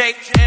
Jake.